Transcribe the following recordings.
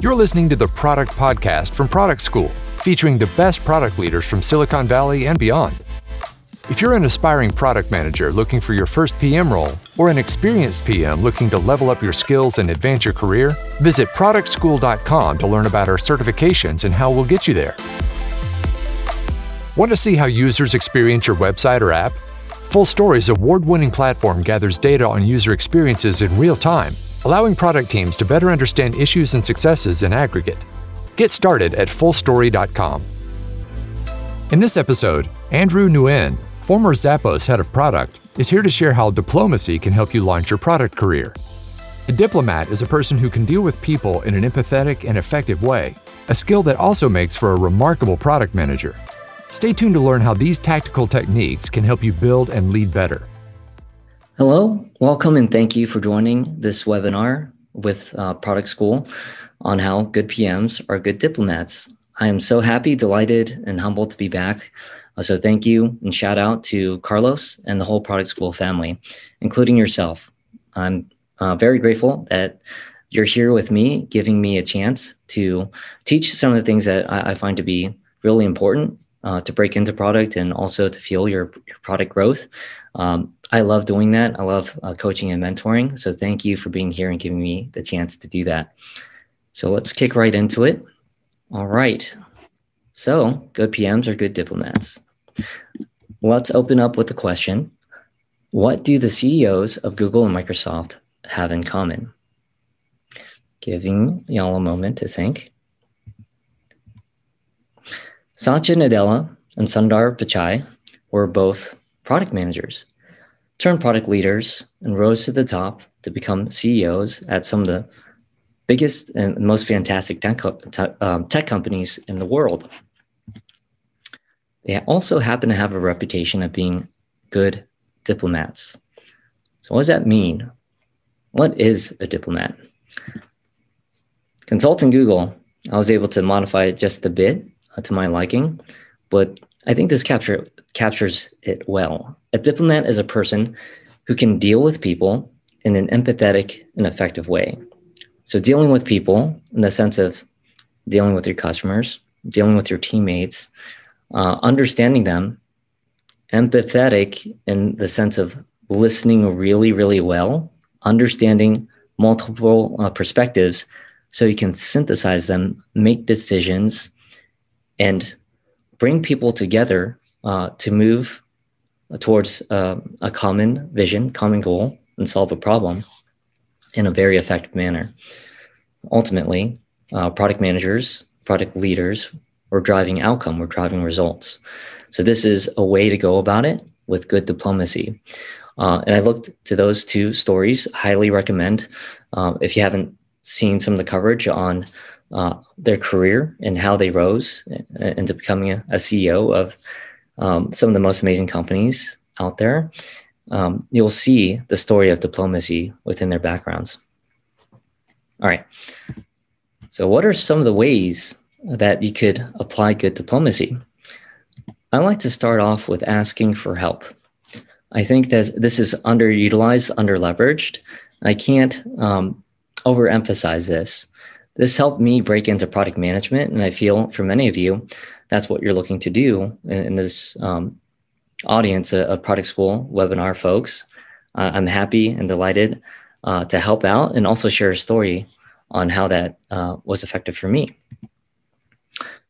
You're listening to the Product Podcast from Product School, featuring the best product leaders from Silicon Valley and beyond. If you're an aspiring product manager looking for your first PM role, or an experienced PM looking to level up your skills and advance your career, visit productschool.com to learn about our certifications and how we'll get you there. Want to see how users experience your website or app? FullStory's award winning platform gathers data on user experiences in real time, allowing product teams to better understand issues and successes in aggregate. Get started at fullstory.com. In this episode, Andrew Nguyen, former Zappos head of product, is here to share how diplomacy can help you launch your product career. A diplomat is a person who can deal with people in an empathetic and effective way, a skill that also makes for a remarkable product manager. Stay tuned to learn how these tactical techniques can help you build and lead better. Hello, welcome, and thank you for joining this webinar with uh, Product School on how good PMs are good diplomats. I am so happy, delighted, and humbled to be back. Uh, so, thank you and shout out to Carlos and the whole Product School family, including yourself. I'm uh, very grateful that you're here with me, giving me a chance to teach some of the things that I, I find to be really important uh, to break into product and also to fuel your, your product growth. Um, I love doing that. I love uh, coaching and mentoring. So thank you for being here and giving me the chance to do that. So let's kick right into it. All right. So good PMs are good diplomats. Let's open up with the question What do the CEOs of Google and Microsoft have in common? Giving y'all a moment to think. Satya Nadella and Sundar Pichai were both product managers, turned product leaders, and rose to the top to become CEOs at some of the biggest and most fantastic tech, um, tech companies in the world. They also happen to have a reputation of being good diplomats. So, what does that mean? What is a diplomat? Consulting Google, I was able to modify it just a bit to my liking, but I think this capture captures it well. A diplomat is a person who can deal with people in an empathetic and effective way. So dealing with people in the sense of dealing with your customers, dealing with your teammates, uh, understanding them, empathetic in the sense of listening really, really well, understanding multiple uh, perspectives so you can synthesize them, make decisions, and bring people together uh, to move towards uh, a common vision, common goal, and solve a problem in a very effective manner. Ultimately, uh, product managers, product leaders, we're driving outcome, we're driving results. So this is a way to go about it with good diplomacy. Uh, and I looked to those two stories. Highly recommend uh, if you haven't seen some of the coverage on uh, their career and how they rose into becoming a, a CEO of um, some of the most amazing companies out there. Um, you'll see the story of diplomacy within their backgrounds. All right. So, what are some of the ways that you could apply good diplomacy? I like to start off with asking for help. I think that this is underutilized, underleveraged. I can't um, overemphasize this. This helped me break into product management, and I feel for many of you, that's what you're looking to do in, in this um, audience of product school webinar folks. Uh, I'm happy and delighted uh, to help out and also share a story on how that uh, was effective for me.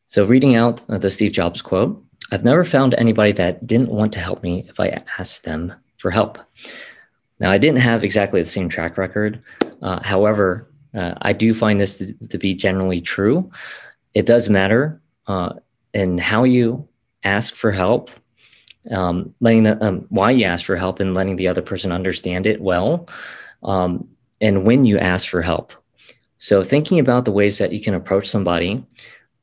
So, reading out the Steve Jobs quote I've never found anybody that didn't want to help me if I asked them for help. Now, I didn't have exactly the same track record. Uh, however, uh, I do find this to, to, be generally true. It does matter uh, in how you ask for help, um, letting the, um, why you ask for help, and letting the other person understand it well, um, and when you ask for help. So, thinking about the ways that you can approach somebody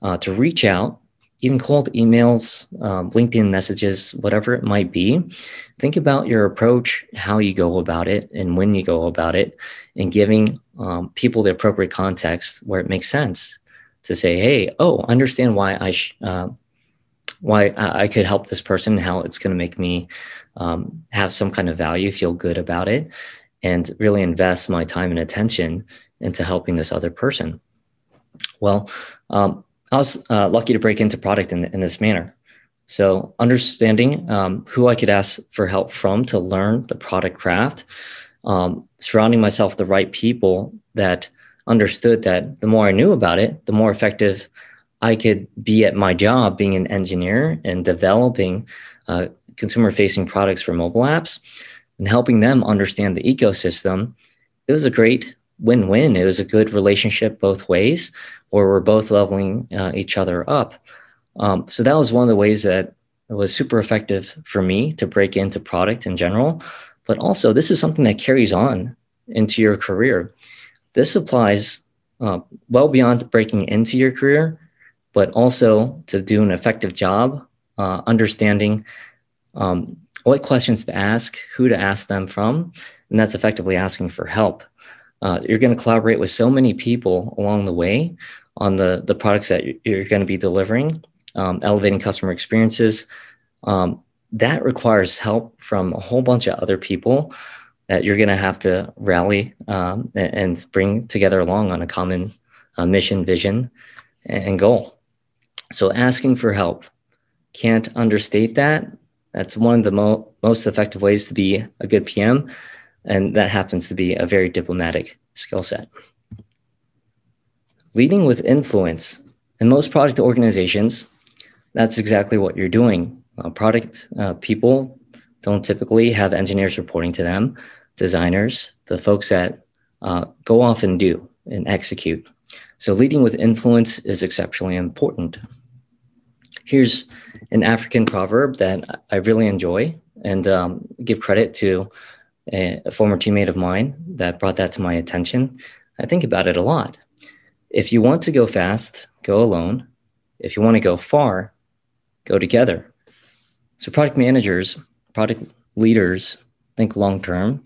uh, to reach out even cold emails, um, LinkedIn messages, whatever it might be, think about your approach, how you go about it, and when you go about it, and giving um, people the appropriate context where it makes sense to say, "Hey, oh, understand why I sh- uh, why I could help this person, how it's going to make me um, have some kind of value, feel good about it, and really invest my time and attention into helping this other person." Well, um, I was uh, lucky to break into product in, in this manner. So, understanding um, who I could ask for help from to learn the product craft, um, surrounding myself with the right people that understood that the more I knew about it, the more effective I could be at my job being an engineer and developing uh, consumer facing products for mobile apps and helping them understand the ecosystem. It was a great win win. It was a good relationship both ways where we're both leveling uh, each other up. Um, so that was one of the ways that it was super effective for me to break into product in general. But also, this is something that carries on into your career. This applies uh, well beyond breaking into your career, but also to do an effective job, uh, understanding um, what questions to ask, who to ask them from, and that's effectively asking for help. Uh, you're going to collaborate with so many people along the way on the, the products that you're going to be delivering um, elevating customer experiences. Um, that requires help from a whole bunch of other people that you're going to have to rally um, and bring together along on a common uh, mission, vision, and goal. So, asking for help can't understate that. That's one of the mo- most effective ways to be a good PM. And that happens to be a very diplomatic skill set. Leading with influence. In most product organizations, that's exactly what you're doing. Uh, product uh, people don't typically have engineers reporting to them, designers, the folks that uh, go off and do and execute. So leading with influence is exceptionally important. Here's an African proverb that I really enjoy and um, give credit to a, a former teammate of mine that brought that to my attention. I think about it a lot. If you want to go fast, go alone. If you want to go far, go together. So, product managers, product leaders think long term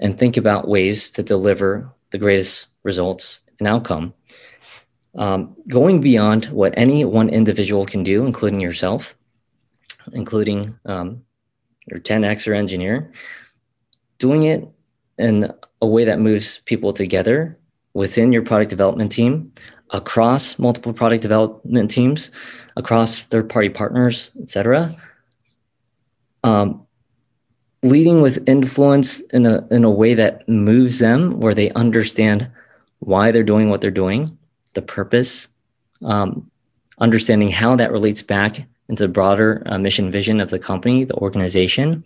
and think about ways to deliver the greatest results and outcome. Um, going beyond what any one individual can do, including yourself, including um, your 10x or engineer, doing it in a way that moves people together within your product development team, across multiple product development teams, across third party partners, etc. Um, leading with influence in a, in a way that moves them where they understand why they're doing what they're doing, the purpose, um, understanding how that relates back into the broader uh, mission vision of the company, the organization,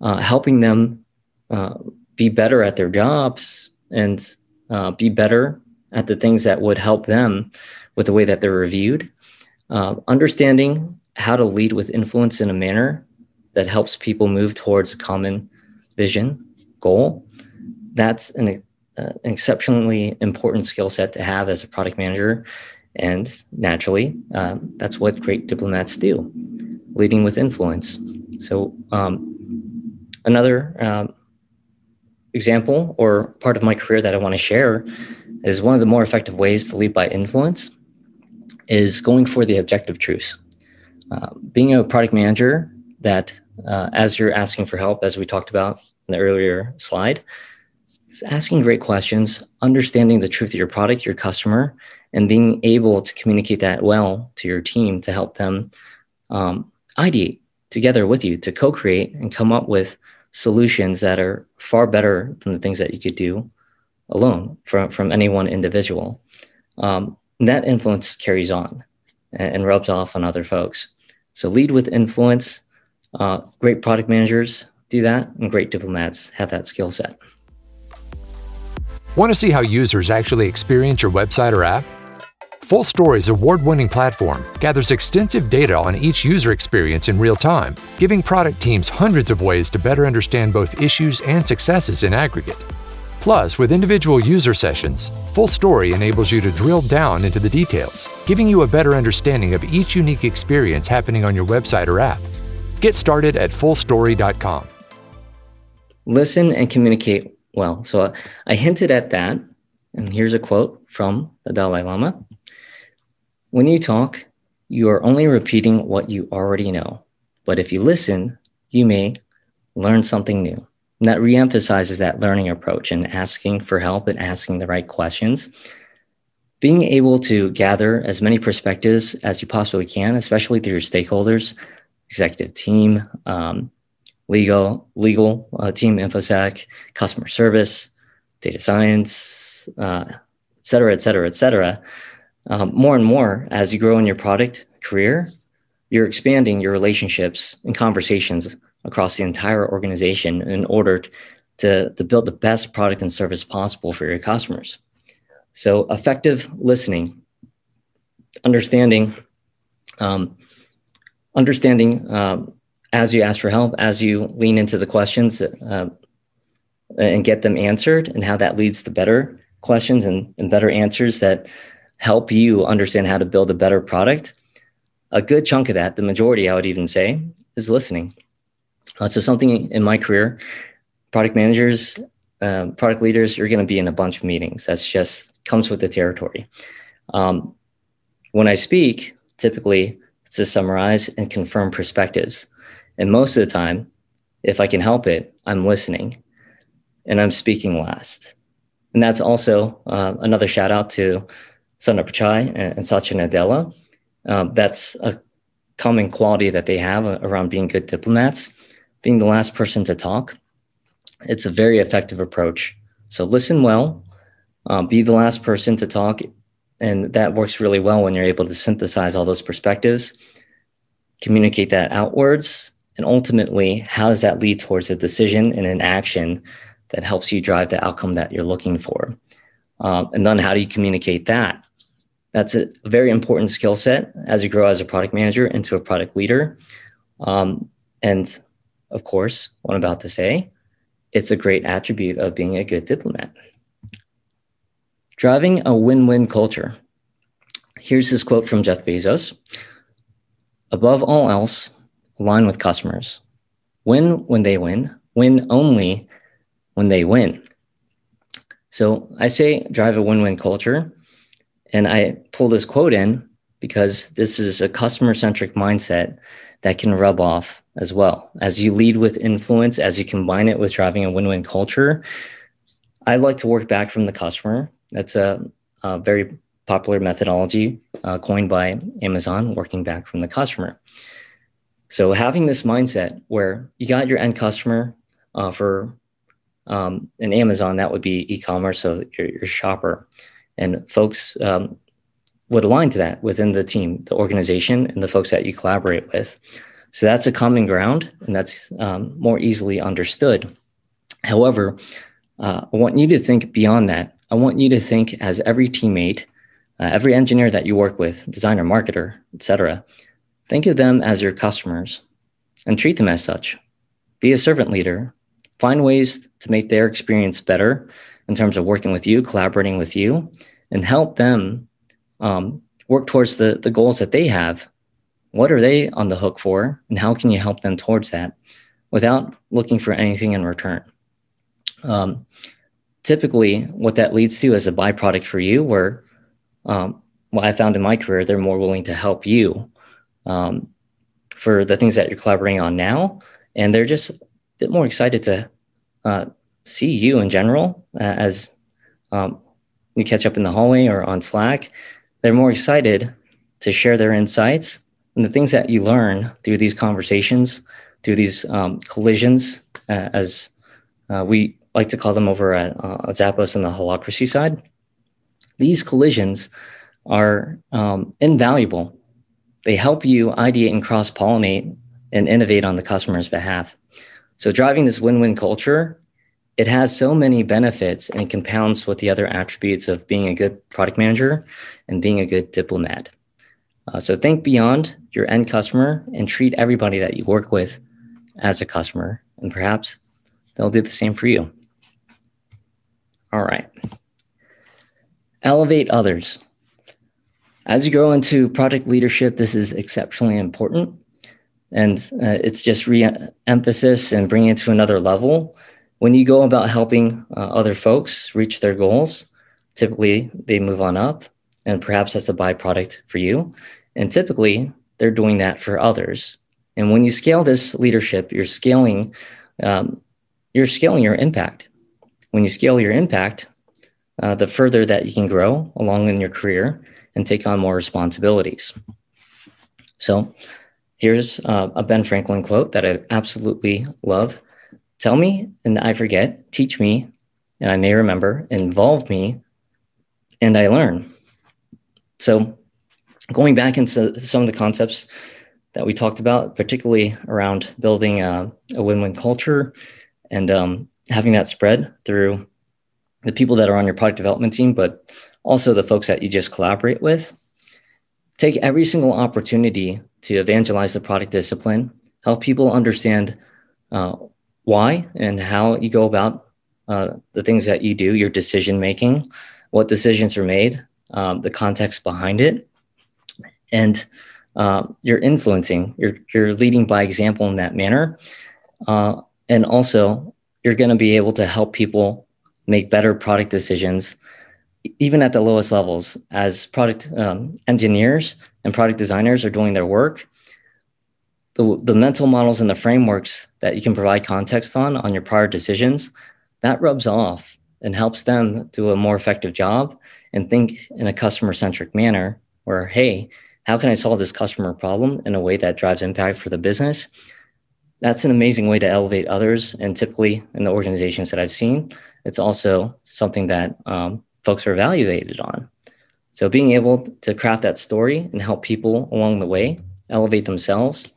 uh, helping them uh, be better at their jobs and uh, be better at the things that would help them with the way that they're reviewed uh, understanding how to lead with influence in a manner that helps people move towards a common vision, goal. That's an, uh, an exceptionally important skill set to have as a product manager. And naturally, uh, that's what great diplomats do leading with influence. So, um, another um, example or part of my career that I want to share is one of the more effective ways to lead by influence is going for the objective truths. Uh, being a product manager that, uh, as you're asking for help, as we talked about in the earlier slide, is asking great questions, understanding the truth of your product, your customer, and being able to communicate that well to your team to help them um, ideate together with you to co-create and come up with solutions that are far better than the things that you could do alone from, from any one individual. Um, that influence carries on and, and, rubs off on other folks. So lead with influence. Uh, great product managers do that, and great diplomats have that skill set. Want to see how users actually experience your website or app? FullStory's award winning platform gathers extensive data on each user experience in real time, giving product teams hundreds of ways to better understand both issues and successes in aggregate. Plus, with individual user sessions, FullStory enables you to drill down into the details, giving you a better understanding of each unique experience happening on your website or app. Get started at fullstory.com. Listen and communicate well. So uh, I hinted at that, and here's a quote from the Dalai Lama When you talk, you are only repeating what you already know. But if you listen, you may learn something new. And that reemphasizes that learning approach and asking for help and asking the right questions. being able to gather as many perspectives as you possibly can, especially through your stakeholders, executive team, um, legal, legal uh, team, infosec, customer service, data science, uh, et cetera, et cetera, et cetera. Um, more and more as you grow in your product career, you're expanding your relationships and conversations across the entire organization in order to, to build the best product and service possible for your customers. So, effective listening, understanding, um, understanding um, as you ask for help, as you lean into the questions uh, and get them answered, and how that leads to better questions and, and better answers that help you understand how to build a better product. A good chunk of that, the majority, I would even say, is listening. Uh, so, something in my career, product managers, uh, product leaders, you're going to be in a bunch of meetings. That's just comes with the territory. Um, when I speak, typically it's to summarize and confirm perspectives. And most of the time, if I can help it, I'm listening and I'm speaking last. And that's also uh, another shout out to Sundar Pichai and, and Satya Nadella. Um, that's a common quality that they have around being good diplomats, being the last person to talk. It's a very effective approach. So listen well, uh, be the last person to talk. And that works really well when you're able to synthesize all those perspectives, communicate that outwards, and ultimately, how does that lead towards a decision and an action that helps you drive the outcome that you're looking for? Um, and then how do you communicate that? That's a very important skill set as you grow as a product manager into a product leader. Um, and of course, what I'm about to say, it's a great attribute of being a good diplomat. Driving a win win culture. Here's his quote from Jeff Bezos Above all else, align with customers. Win when they win, win only when they win. So I say drive a win win culture. And I pull this quote in because this is a customer centric mindset that can rub off as well. As you lead with influence, as you combine it with driving a win win culture, I like to work back from the customer. That's a, a very popular methodology uh, coined by Amazon, working back from the customer. So having this mindset where you got your end customer uh, for um, an Amazon, that would be e-commerce, so your, your shopper, and folks um, would align to that within the team, the organization, and the folks that you collaborate with. So that's a common ground, and that's um, more easily understood. However, uh, I want you to think beyond that. I want you to think as every teammate, uh, every engineer that you work with, designer, marketer, etc. Think of them as your customers and treat them as such. Be a servant leader. Find ways to make their experience better in terms of working with you, collaborating with you, and help them um, work towards the, the goals that they have. What are they on the hook for, and how can you help them towards that without looking for anything in return? Um, typically, what that leads to is a byproduct for you, where um, what I found in my career, they're more willing to help you um, for the things that you're collaborating on now. And they're just a bit more excited to uh, see you in general uh, as um, you catch up in the hallway or on Slack. They're more excited to share their insights and the things that you learn through these conversations, through these um, collisions, uh, as uh, we like to call them over at uh, Zappos on the holacracy side. These collisions are um, invaluable they help you ideate and cross pollinate and innovate on the customer's behalf. So, driving this win win culture, it has so many benefits and it compounds with the other attributes of being a good product manager and being a good diplomat. Uh, so, think beyond your end customer and treat everybody that you work with as a customer, and perhaps they'll do the same for you. All right. Elevate others. As you grow into product leadership, this is exceptionally important. And uh, it's just re emphasis and bringing it to another level. When you go about helping uh, other folks reach their goals, typically they move on up, and perhaps that's a byproduct for you. And typically they're doing that for others. And when you scale this leadership, you're scaling, um, you're scaling your impact. When you scale your impact, uh, the further that you can grow along in your career and take on more responsibilities. So here's uh, a Ben Franklin quote that I absolutely love Tell me, and I forget, teach me, and I may remember, involve me, and I learn. So going back into some of the concepts that we talked about, particularly around building a, a win-win culture and um, having that spread through the people that are on your product development team, but also the folks that you just collaborate with. Take every single opportunity to evangelize the product discipline, help people understand uh, why and how you go about uh, the things that you do, your decision making, what decisions are made, um, the context behind it, and uh, you're influencing, you're, you're leading by example in that manner. Uh, and also, you're going to be able to help people make better product decisions, even at the lowest levels. As product um, engineers and product designers are doing their work, the, the mental models and the frameworks that you can provide context on on your prior decisions, that rubs off and helps them do a more effective job and think in a customer centric manner where, hey, how can I solve this customer problem in a way that drives impact for the business? That's an amazing way to elevate others. And typically in the organizations that I've seen, it's also something that um, folks are evaluated on. So being able to craft that story and help people along the way elevate themselves,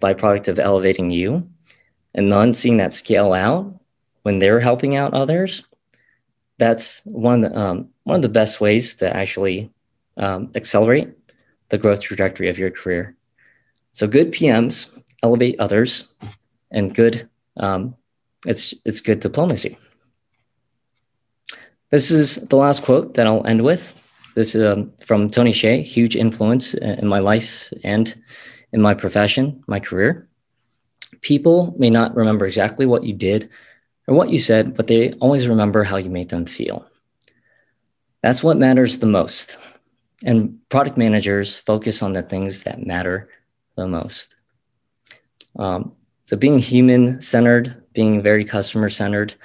byproduct of elevating you, and then seeing that scale out when they're helping out others, that's one of the, um, one of the best ways to actually um, accelerate the growth trajectory of your career. So good PMs elevate others, and good um, it's it's good diplomacy. This is the last quote that I'll end with. This is um, from Tony Hsieh, huge influence in my life and in my profession, my career. People may not remember exactly what you did or what you said, but they always remember how you made them feel. That's what matters the most. And product managers focus on the things that matter the most. Um, so being human centered, being very customer centered,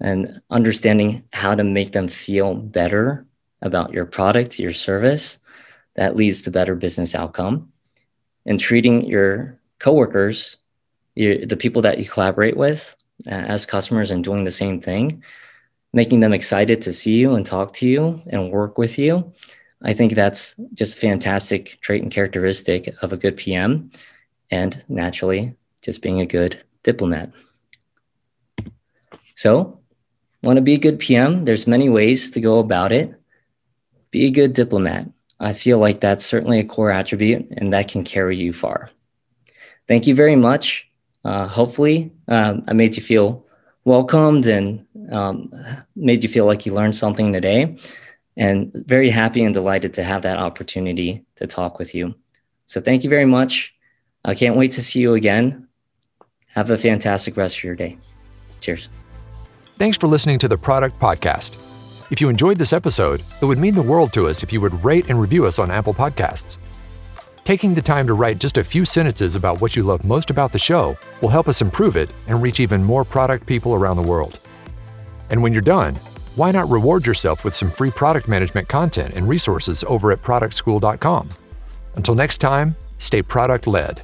and understanding how to make them feel better about your product, your service, that leads to better business outcome. And treating your coworkers, your, the people that you collaborate with, uh, as customers and doing the same thing, making them excited to see you and talk to you and work with you I think that's just a fantastic trait and characteristic of a good PM, and naturally, just being a good diplomat. So, want to be a good PM? There's many ways to go about it. Be a good diplomat. I feel like that's certainly a core attribute, and that can carry you far. Thank you very much. Uh, hopefully, um, I made you feel welcomed and um, made you feel like you learned something today and very happy and delighted to have that opportunity to talk with you. So thank you very much. I can't wait to see you again. Have a fantastic rest of your day. Cheers. Thanks for listening to the Product Podcast. If you enjoyed this episode, it would mean the world to us if you would rate and review us on Apple Podcasts. Taking the time to write just a few sentences about what you love most about the show will help us improve it and reach even more product people around the world. And when you're done, why not reward yourself with some free product management content and resources over at productschool.com? Until next time, stay product led.